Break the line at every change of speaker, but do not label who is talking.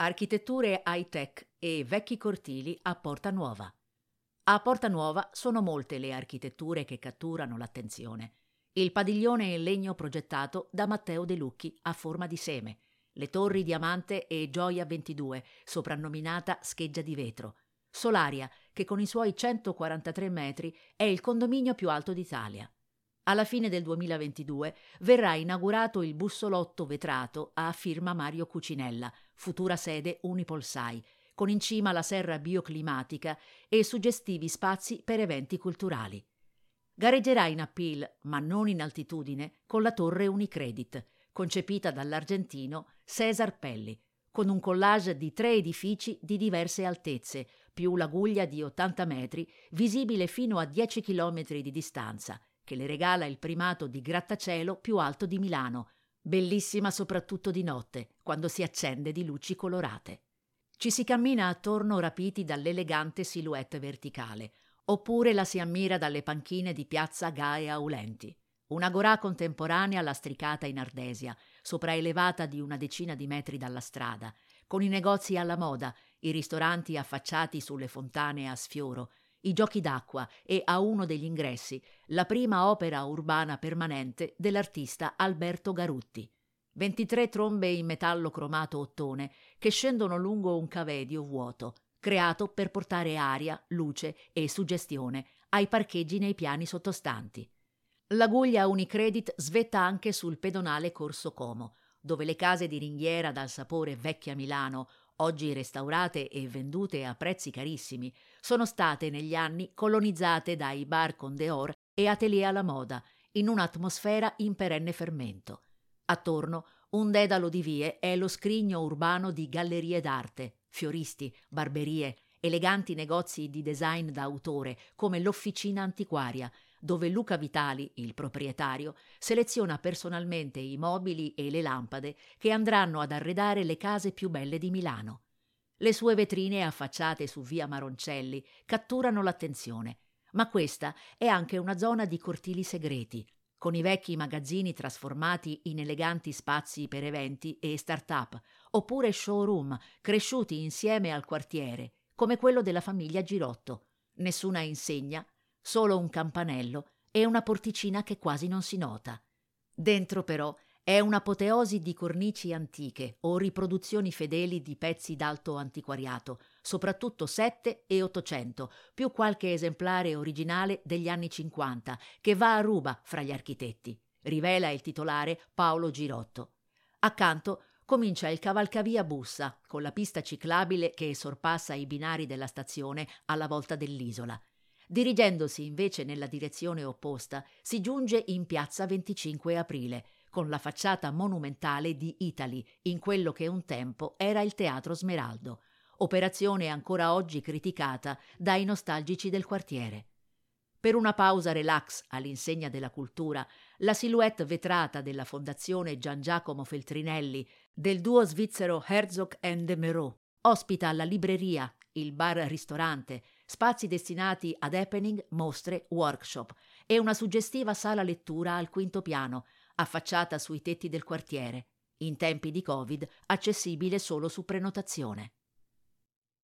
Architetture high-tech e vecchi cortili a Porta Nuova. A Porta Nuova sono molte le architetture che catturano l'attenzione. Il padiglione in legno progettato da Matteo De Lucchi a forma di seme, le torri Diamante e Gioia 22, soprannominata Scheggia di Vetro, Solaria, che con i suoi 143 metri è il condominio più alto d'Italia. Alla fine del 2022 verrà inaugurato il bussolotto vetrato a firma Mario Cucinella, futura sede Unipolsai, con in cima la serra bioclimatica e suggestivi spazi per eventi culturali. Gareggerà in appeal, ma non in altitudine, con la torre Unicredit, concepita dall'argentino Cesar Pelli, con un collage di tre edifici di diverse altezze, più la guglia di 80 metri, visibile fino a 10 km di distanza, che le regala il primato di grattacielo più alto di Milano, bellissima soprattutto di notte, quando si accende di luci colorate. Ci si cammina attorno rapiti dall'elegante silhouette verticale, oppure la si ammira dalle panchine di piazza Gae Aulenti. Un'agorà contemporanea lastricata in ardesia, sopraelevata di una decina di metri dalla strada, con i negozi alla moda, i ristoranti affacciati sulle fontane a sfioro, i giochi d'acqua e a uno degli ingressi la prima opera urbana permanente dell'artista Alberto Garutti. 23 trombe in metallo cromato ottone che scendono lungo un cavedio vuoto, creato per portare aria, luce e suggestione ai parcheggi nei piani sottostanti. L'aguglia Unicredit svetta anche sul pedonale Corso Como, dove le case di ringhiera dal sapore vecchia Milano oggi restaurate e vendute a prezzi carissimi, sono state negli anni colonizzate dai bar con Deor e atelier alla moda, in un'atmosfera in perenne fermento. Attorno un dedalo di vie è lo scrigno urbano di gallerie d'arte, fioristi, barberie, eleganti negozi di design da autore come l'Officina Antiquaria, dove Luca Vitali, il proprietario, seleziona personalmente i mobili e le lampade che andranno ad arredare le case più belle di Milano. Le sue vetrine affacciate su via Maroncelli catturano l'attenzione, ma questa è anche una zona di cortili segreti, con i vecchi magazzini trasformati in eleganti spazi per eventi e start-up, oppure showroom cresciuti insieme al quartiere, come quello della famiglia Girotto. Nessuna insegna, solo un campanello e una porticina che quasi non si nota. Dentro però è un'apoteosi di cornici antiche o riproduzioni fedeli di pezzi d'alto antiquariato, soprattutto 7 e 800, più qualche esemplare originale degli anni 50, che va a ruba fra gli architetti, rivela il titolare Paolo Girotto. Accanto comincia il cavalcavia Bussa, con la pista ciclabile che sorpassa i binari della stazione alla volta dell'isola. Dirigendosi invece nella direzione opposta, si giunge in piazza 25 aprile, con la facciata monumentale di Italy, in quello che un tempo era il Teatro Smeraldo, operazione ancora oggi criticata dai nostalgici del quartiere. Per una pausa relax all'insegna della cultura, la silhouette vetrata della Fondazione Gian Giacomo Feltrinelli del duo svizzero Herzog de Meraux ospita la libreria, il bar-ristorante, spazi destinati ad happening, mostre, workshop. E una suggestiva sala lettura al quinto piano, affacciata sui tetti del quartiere, in tempi di Covid accessibile solo su prenotazione.